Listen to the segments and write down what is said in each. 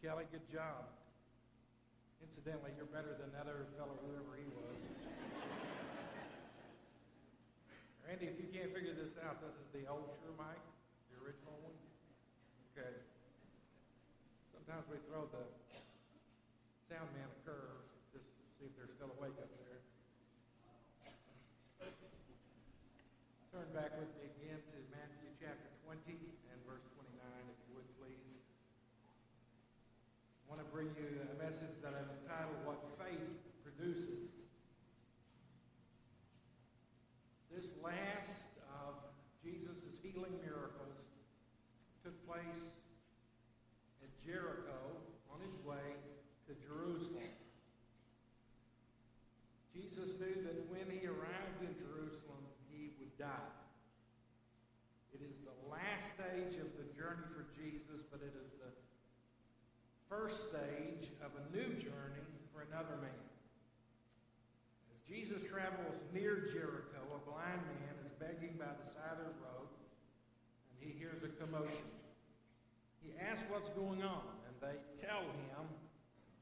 Kelly, good job. Incidentally, you're better than that other fellow, whoever he was. Randy, if you can't figure this out, this is the old Shure mic, the original one. Okay. Sometimes we throw the sound man a curve just to see if they're still awake up there. Turn back with me again to Matthew chapter 20 and verse 29, if you would please. I want to bring you a message that I've entitled What Faith Produces. This last of Jesus' healing miracles took place at Jericho on his way to Jerusalem. Jesus knew that when he arrived in Jerusalem, he would die. It is the last stage of the journey for Jesus, but it is the first stage of a new journey for another man. As Jesus travels near Jericho, a blind man is begging by the side of the road, and he hears a He asks what's going on, and they tell him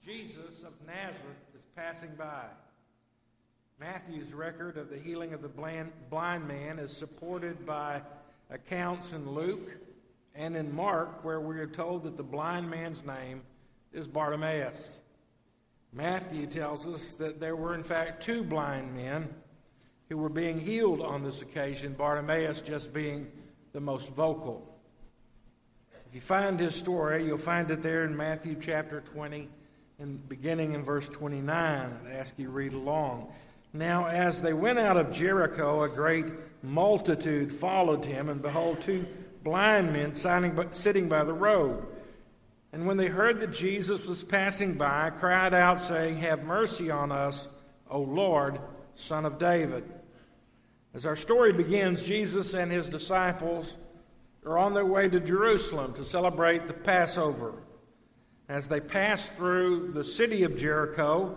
Jesus of Nazareth is passing by. Matthew's record of the healing of the blind man is supported by accounts in Luke and in Mark, where we are told that the blind man's name is Bartimaeus. Matthew tells us that there were, in fact, two blind men who were being healed on this occasion, Bartimaeus just being the most vocal. If you find his story, you'll find it there in Matthew chapter 20, and beginning in verse 29. I'd ask you read along. Now, as they went out of Jericho, a great multitude followed him, and behold, two blind men sitting by the road. And when they heard that Jesus was passing by, cried out, saying, Have mercy on us, O Lord, Son of David. As our story begins, Jesus and his disciples are on their way to Jerusalem to celebrate the Passover. As they pass through the city of Jericho,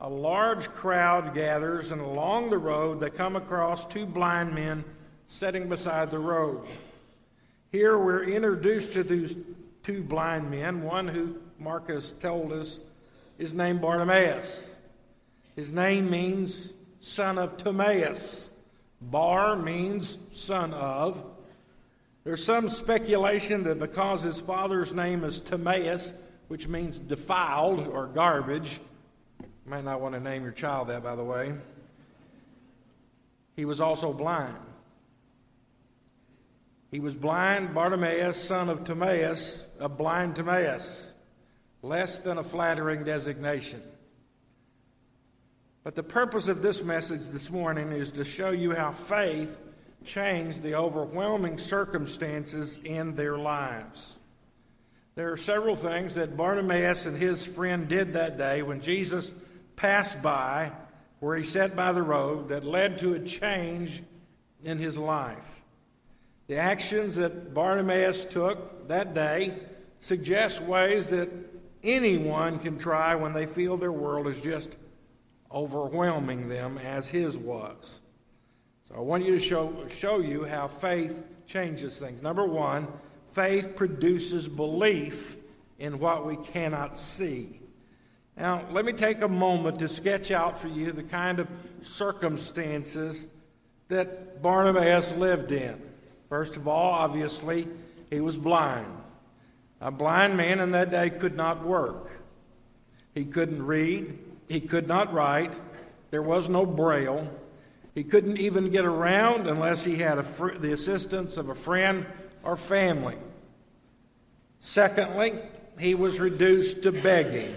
a large crowd gathers, and along the road they come across two blind men sitting beside the road. Here we're introduced to these two blind men, one who Marcus told us is named Bartimaeus. His name means son of Timaeus. Bar means son of. There's some speculation that because his father's name is Timaeus, which means defiled or garbage, you might not want to name your child that, by the way. He was also blind. He was blind, Bartimaeus, son of Timaeus, a blind Timaeus. Less than a flattering designation. But the purpose of this message this morning is to show you how faith changed the overwhelming circumstances in their lives. There are several things that Bartimaeus and his friend did that day when Jesus passed by where he sat by the road that led to a change in his life. The actions that Bartimaeus took that day suggest ways that anyone can try when they feel their world is just overwhelming them as his was. So I want you to show, show you how faith changes things. Number one, faith produces belief in what we cannot see. Now, let me take a moment to sketch out for you the kind of circumstances that Barnabas lived in. First of all, obviously, he was blind. A blind man in that day could not work. He couldn't read, he could not write, there was no braille. He couldn't even get around unless he had fr- the assistance of a friend or family. Secondly, he was reduced to begging.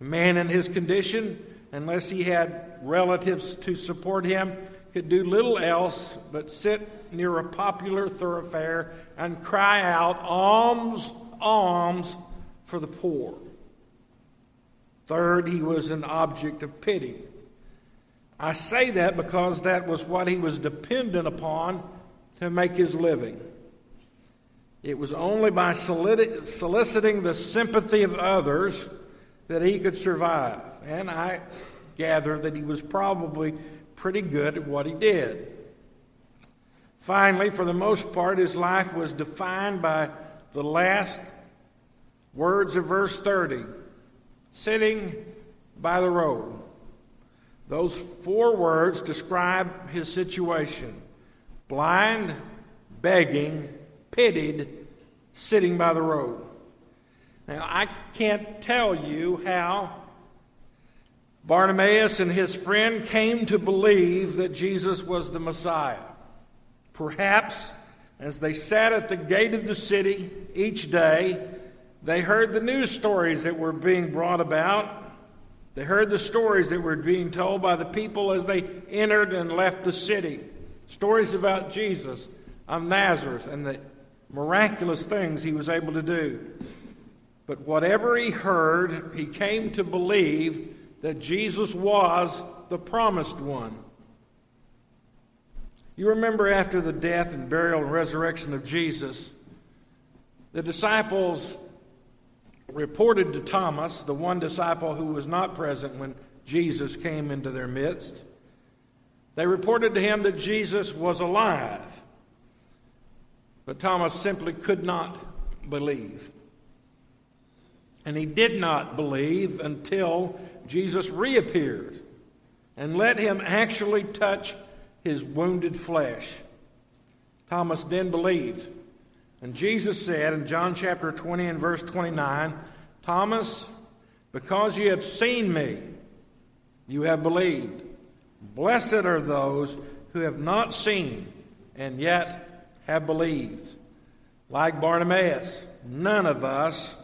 A man in his condition, unless he had relatives to support him, could do little else but sit near a popular thoroughfare and cry out, Alms, alms for the poor. Third, he was an object of pity. I say that because that was what he was dependent upon to make his living. It was only by soliciting the sympathy of others that he could survive. And I gather that he was probably pretty good at what he did. Finally, for the most part, his life was defined by the last words of verse 30 sitting by the road. Those four words describe his situation blind, begging, pitied, sitting by the road. Now, I can't tell you how Bartimaeus and his friend came to believe that Jesus was the Messiah. Perhaps as they sat at the gate of the city each day, they heard the news stories that were being brought about. They heard the stories that were being told by the people as they entered and left the city. Stories about Jesus of Nazareth and the miraculous things he was able to do. But whatever he heard, he came to believe that Jesus was the promised one. You remember after the death and burial and resurrection of Jesus, the disciples reported to Thomas, the one disciple who was not present when Jesus came into their midst, they reported to him that Jesus was alive. But Thomas simply could not believe. And he did not believe until Jesus reappeared and let him actually touch his wounded flesh. Thomas then believed. And Jesus said in John chapter 20 and verse 29 Thomas, because you have seen me, you have believed. Blessed are those who have not seen and yet have believed. Like Bartimaeus, none of us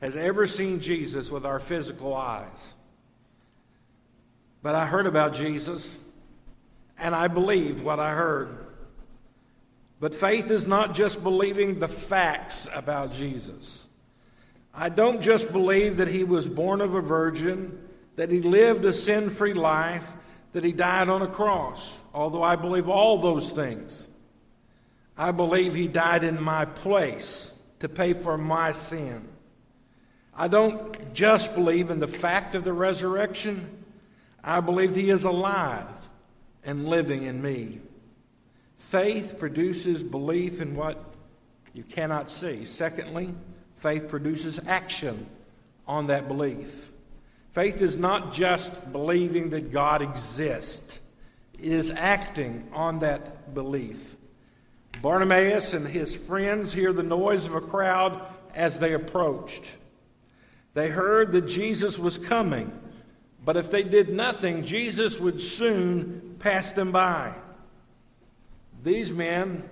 has ever seen Jesus with our physical eyes. But I heard about Jesus and I believed what I heard. But faith is not just believing the facts about Jesus. I don't just believe that he was born of a virgin, that he lived a sin free life, that he died on a cross, although I believe all those things. I believe he died in my place to pay for my sin. I don't just believe in the fact of the resurrection. I believe He is alive and living in me. Faith produces belief in what you cannot see. Secondly, faith produces action on that belief. Faith is not just believing that God exists, it is acting on that belief. Bartimaeus and his friends hear the noise of a crowd as they approached. They heard that Jesus was coming but if they did nothing, Jesus would soon pass them by. These men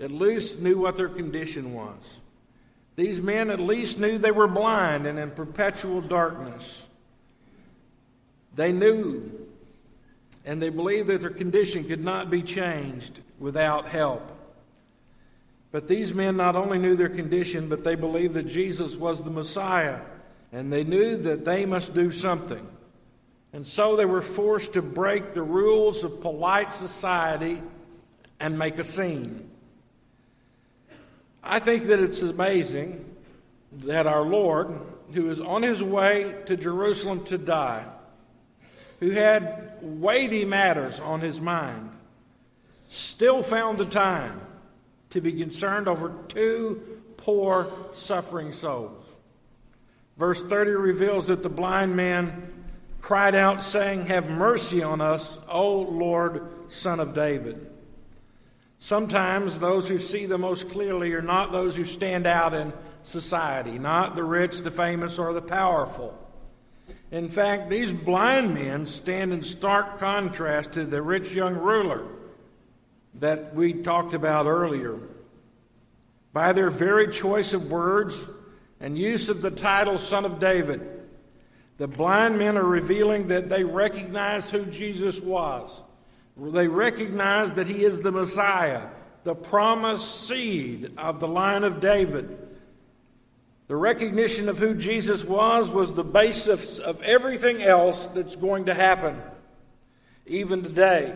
at least knew what their condition was. These men at least knew they were blind and in perpetual darkness. They knew and they believed that their condition could not be changed without help. But these men not only knew their condition, but they believed that Jesus was the Messiah and they knew that they must do something. And so they were forced to break the rules of polite society and make a scene. I think that it's amazing that our Lord, who is on his way to Jerusalem to die, who had weighty matters on his mind, still found the time to be concerned over two poor, suffering souls. Verse 30 reveals that the blind man cried out, saying, Have mercy on us, O Lord, Son of David. Sometimes those who see the most clearly are not those who stand out in society, not the rich, the famous, or the powerful. In fact, these blind men stand in stark contrast to the rich young ruler that we talked about earlier. By their very choice of words, and use of the title Son of David, the blind men are revealing that they recognize who Jesus was. They recognize that he is the Messiah, the promised seed of the line of David. The recognition of who Jesus was was the basis of everything else that's going to happen, even today.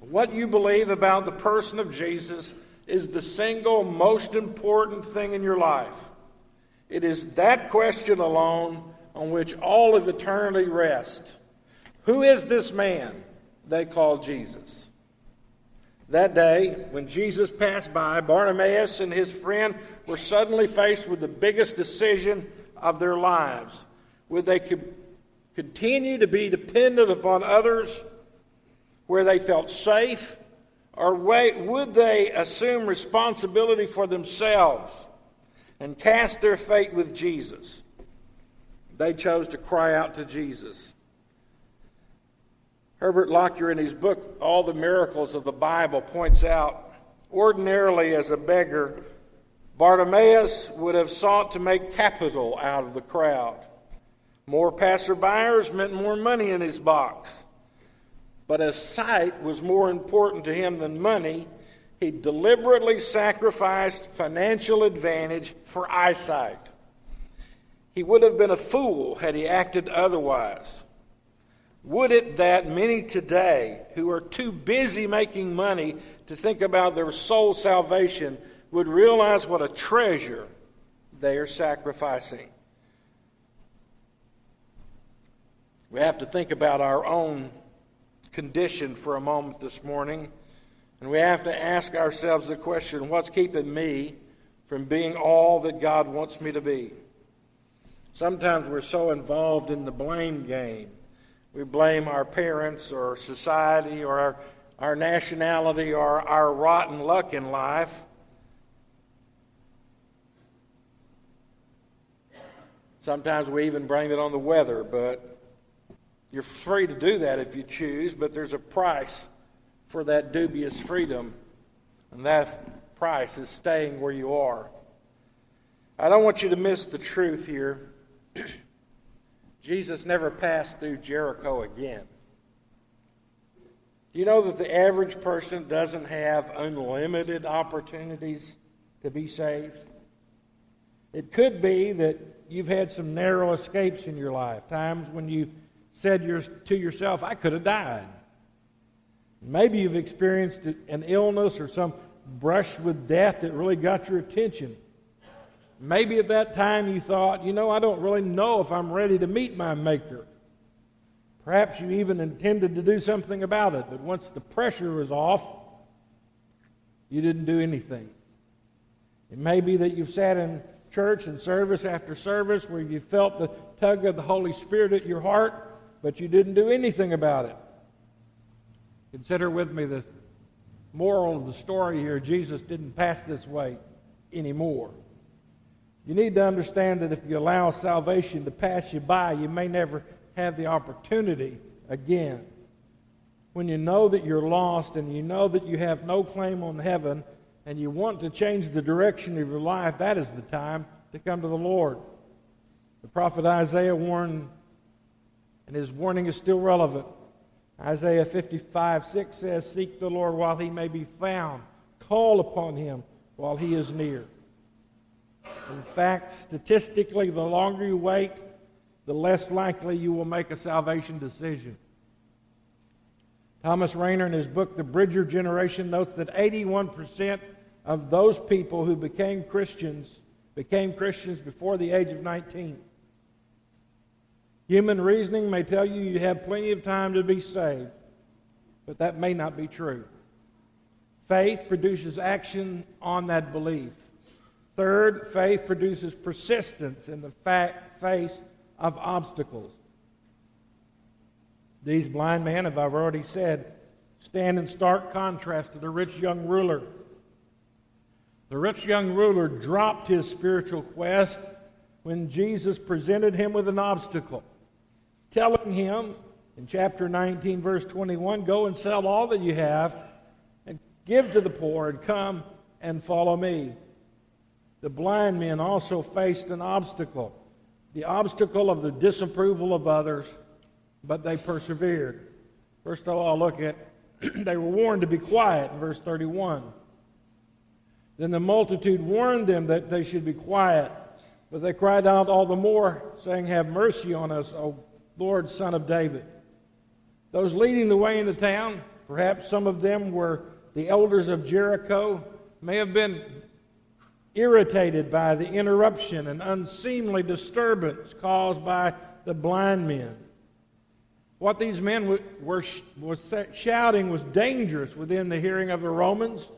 What you believe about the person of Jesus is the single most important thing in your life. It is that question alone on which all of eternity rests. Who is this man they called Jesus? That day, when Jesus passed by, Bartimaeus and his friend were suddenly faced with the biggest decision of their lives. Would they continue to be dependent upon others where they felt safe, or would they assume responsibility for themselves and cast their fate with Jesus? They chose to cry out to Jesus. Herbert Lockyer, in his book, All the Miracles of the Bible, points out ordinarily, as a beggar, Bartimaeus would have sought to make capital out of the crowd. More passerbyers meant more money in his box. But as sight was more important to him than money, he deliberately sacrificed financial advantage for eyesight. He would have been a fool had he acted otherwise. Would it that many today who are too busy making money to think about their soul salvation would realize what a treasure they are sacrificing? We have to think about our own condition for a moment this morning. And we have to ask ourselves the question what's keeping me from being all that God wants me to be? Sometimes we're so involved in the blame game we blame our parents or society or our, our nationality or our rotten luck in life. Sometimes we even blame it on the weather, but you're free to do that if you choose, but there's a price for that dubious freedom, and that price is staying where you are. I don't want you to miss the truth here. Jesus never passed through Jericho again. Do you know that the average person doesn't have unlimited opportunities to be saved? It could be that you've had some narrow escapes in your life, times when you said to yourself, I could have died. Maybe you've experienced an illness or some brush with death that really got your attention. Maybe at that time you thought, you know, I don't really know if I'm ready to meet my Maker. Perhaps you even intended to do something about it, but once the pressure was off, you didn't do anything. It may be that you've sat in church and service after service where you felt the tug of the Holy Spirit at your heart, but you didn't do anything about it. Consider with me the moral of the story here Jesus didn't pass this way anymore. You need to understand that if you allow salvation to pass you by, you may never have the opportunity again. When you know that you're lost and you know that you have no claim on heaven and you want to change the direction of your life, that is the time to come to the Lord. The prophet Isaiah warned, and his warning is still relevant. Isaiah 55 6 says, Seek the Lord while he may be found, call upon him while he is near. In fact, statistically, the longer you wait, the less likely you will make a salvation decision. Thomas Rainer, in his book, The Bridger Generation, notes that 81% of those people who became Christians became Christians before the age of 19. Human reasoning may tell you you have plenty of time to be saved, but that may not be true. Faith produces action on that belief. Third, faith produces persistence in the face of obstacles. These blind men, as I've already said, stand in stark contrast to the rich young ruler. The rich young ruler dropped his spiritual quest when Jesus presented him with an obstacle, telling him in chapter 19, verse 21 Go and sell all that you have and give to the poor and come and follow me. The blind men also faced an obstacle the obstacle of the disapproval of others, but they persevered. First of all, look at they were warned to be quiet in verse 31. Then the multitude warned them that they should be quiet, but they cried out all the more, saying, Have mercy on us, O Lord, Son of David. Those leading the way into town, perhaps some of them were the elders of Jericho, may have been irritated by the interruption and unseemly disturbance caused by the blind men. What these men were, were, shouting was dangerous within the hearing of the Romans.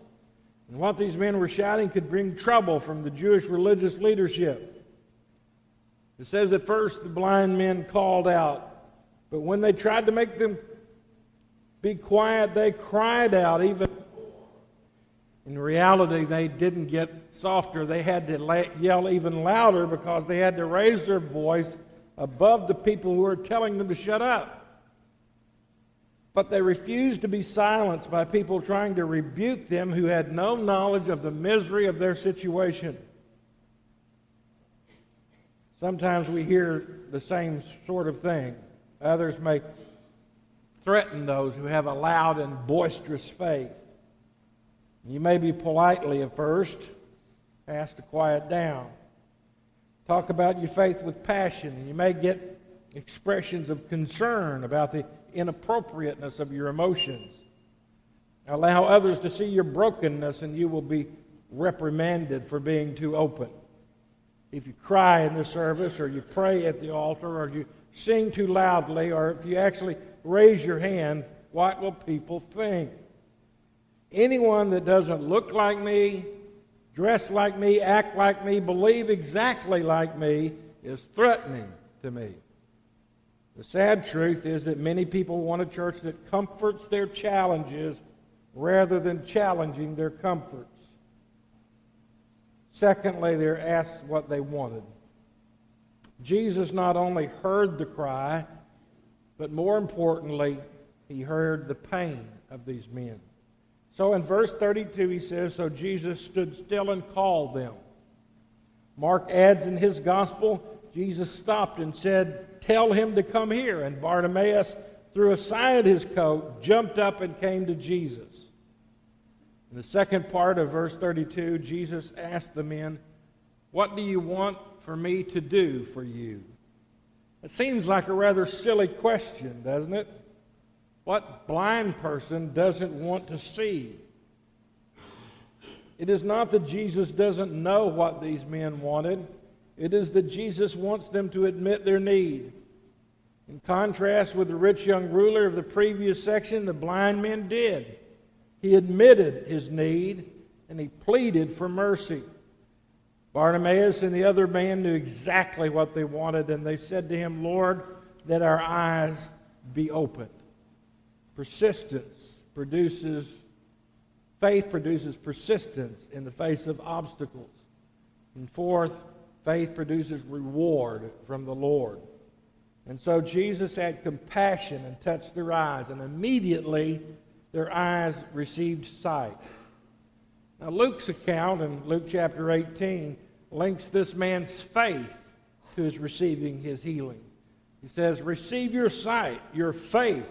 And what these men were shouting could bring trouble from the Jewish religious leadership. It says at first the blind men called out, but when they tried to make them be quiet, they cried out even reality, they didn't get softer. They had to yell even louder because they had to raise their voice above the people who were telling them to shut up. But they refused to be silenced by people trying to rebuke them who had no knowledge of the misery of their situation. Sometimes we hear the same sort of thing. Others may threaten those who have a loud and boisterous faith. You may be politely at first asked to quiet down. Talk about your faith with passion. You may get expressions of concern about the inappropriateness of your emotions. Allow others to see your brokenness, and you will be reprimanded for being too open. If you cry in the service, or you pray at the altar, or you sing too loudly, or if you actually raise your hand, what will people think? Anyone that doesn't look like me, dress like me, act like me, believe exactly like me is threatening to me. The sad truth is that many people want a church that comforts their challenges rather than challenging their comforts. Secondly, they're asked what they wanted. Jesus not only heard the cry, but more importantly, he heard the pain of these men. So in verse 32, he says, So Jesus stood still and called them. Mark adds in his gospel, Jesus stopped and said, Tell him to come here. And Bartimaeus threw aside his coat, jumped up, and came to Jesus. In the second part of verse 32, Jesus asked the men, What do you want for me to do for you? It seems like a rather silly question, doesn't it? What blind person doesn't want to see? It is not that Jesus doesn't know what these men wanted. It is that Jesus wants them to admit their need. In contrast with the rich young ruler of the previous section, the blind men did. He admitted his need and he pleaded for mercy. Bartimaeus and the other man knew exactly what they wanted, and they said to him, Lord, that our eyes be opened. Persistence produces, faith produces persistence in the face of obstacles. And fourth, faith produces reward from the Lord. And so Jesus had compassion and touched their eyes, and immediately their eyes received sight. Now, Luke's account in Luke chapter 18 links this man's faith to his receiving his healing. He says, Receive your sight, your faith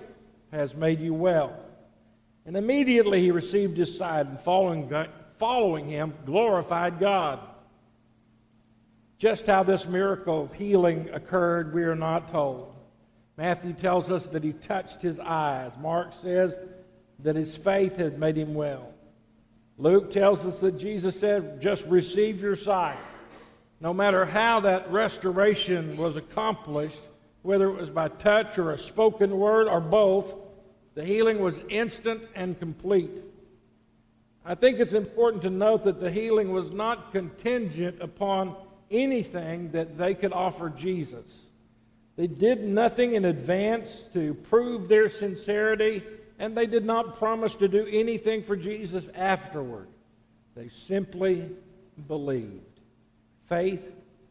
has made you well. And immediately he received his sight and following, following him glorified God. Just how this miracle healing occurred, we are not told. Matthew tells us that he touched his eyes. Mark says that his faith had made him well. Luke tells us that Jesus said, just receive your sight. No matter how that restoration was accomplished, whether it was by touch or a spoken word or both, the healing was instant and complete. I think it's important to note that the healing was not contingent upon anything that they could offer Jesus. They did nothing in advance to prove their sincerity, and they did not promise to do anything for Jesus afterward. They simply believed. Faith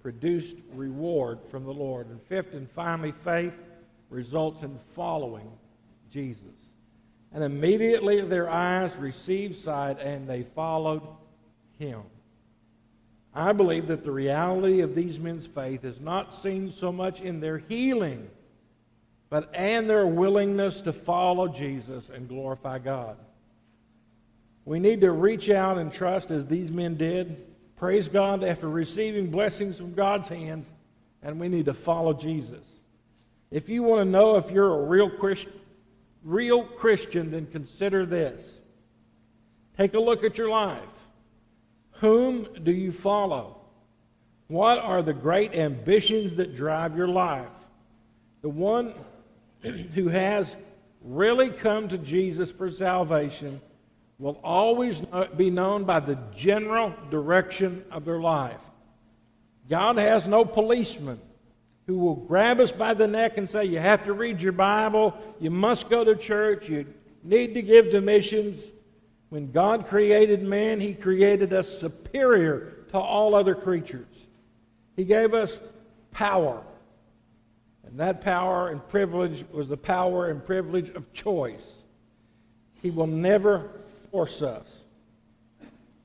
produced reward from the Lord. And fifth and finally, faith results in following Jesus. And immediately their eyes received sight and they followed him. I believe that the reality of these men's faith is not seen so much in their healing, but and their willingness to follow Jesus and glorify God. We need to reach out and trust as these men did Praise God after receiving blessings from God's hands, and we need to follow Jesus. If you want to know if you're a real Christian, real Christian, then consider this. Take a look at your life. Whom do you follow? What are the great ambitions that drive your life? The one who has really come to Jesus for salvation will always be known by the general direction of their life. God has no policeman who will grab us by the neck and say, You have to read your Bible, you must go to church, you need to give to missions. When God created man, He created us superior to all other creatures. He gave us power. And that power and privilege was the power and privilege of choice. He will never force us.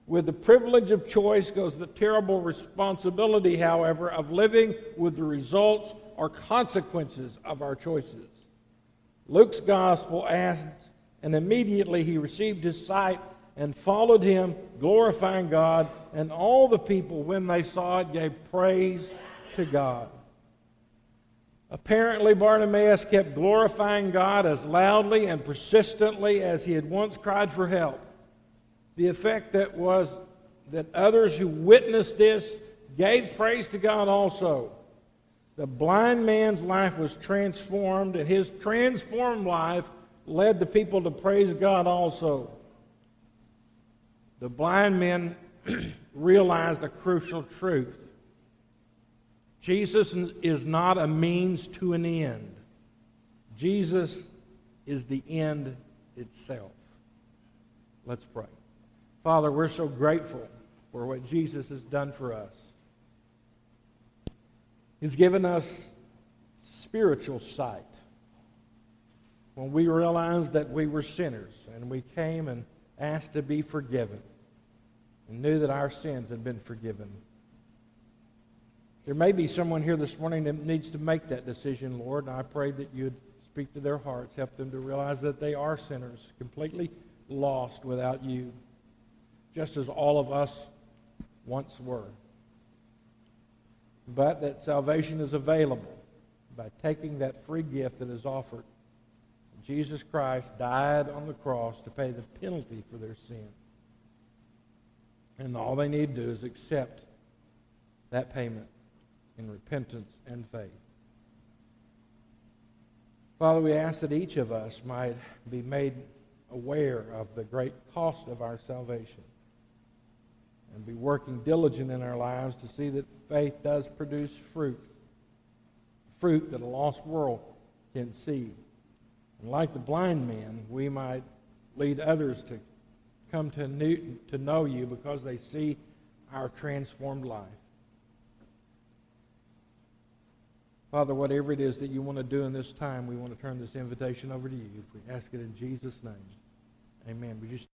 With the privilege of choice goes the terrible responsibility, however, of living with the results or consequences of our choices. Luke's gospel asks, and immediately he received his sight and followed him, glorifying God, and all the people, when they saw it, gave praise to God. Apparently, Bartimaeus kept glorifying God as loudly and persistently as he had once cried for help. The effect that was that others who witnessed this gave praise to God also. The blind man's life was transformed, and his transformed life led the people to praise God also. The blind men realized a crucial truth Jesus is not a means to an end, Jesus is the end itself. Let's pray. Father, we're so grateful for what Jesus has done for us. He's given us spiritual sight. When we realized that we were sinners and we came and asked to be forgiven and knew that our sins had been forgiven. There may be someone here this morning that needs to make that decision, Lord, and I pray that you'd speak to their hearts, help them to realize that they are sinners, completely lost without you just as all of us once were. But that salvation is available by taking that free gift that is offered. Jesus Christ died on the cross to pay the penalty for their sin. And all they need to do is accept that payment in repentance and faith. Father, we ask that each of us might be made aware of the great cost of our salvation and be working diligent in our lives to see that faith does produce fruit, fruit that a lost world can see. And like the blind man, we might lead others to come to, new, to know you because they see our transformed life. Father, whatever it is that you want to do in this time, we want to turn this invitation over to you. We ask it in Jesus' name. Amen. We just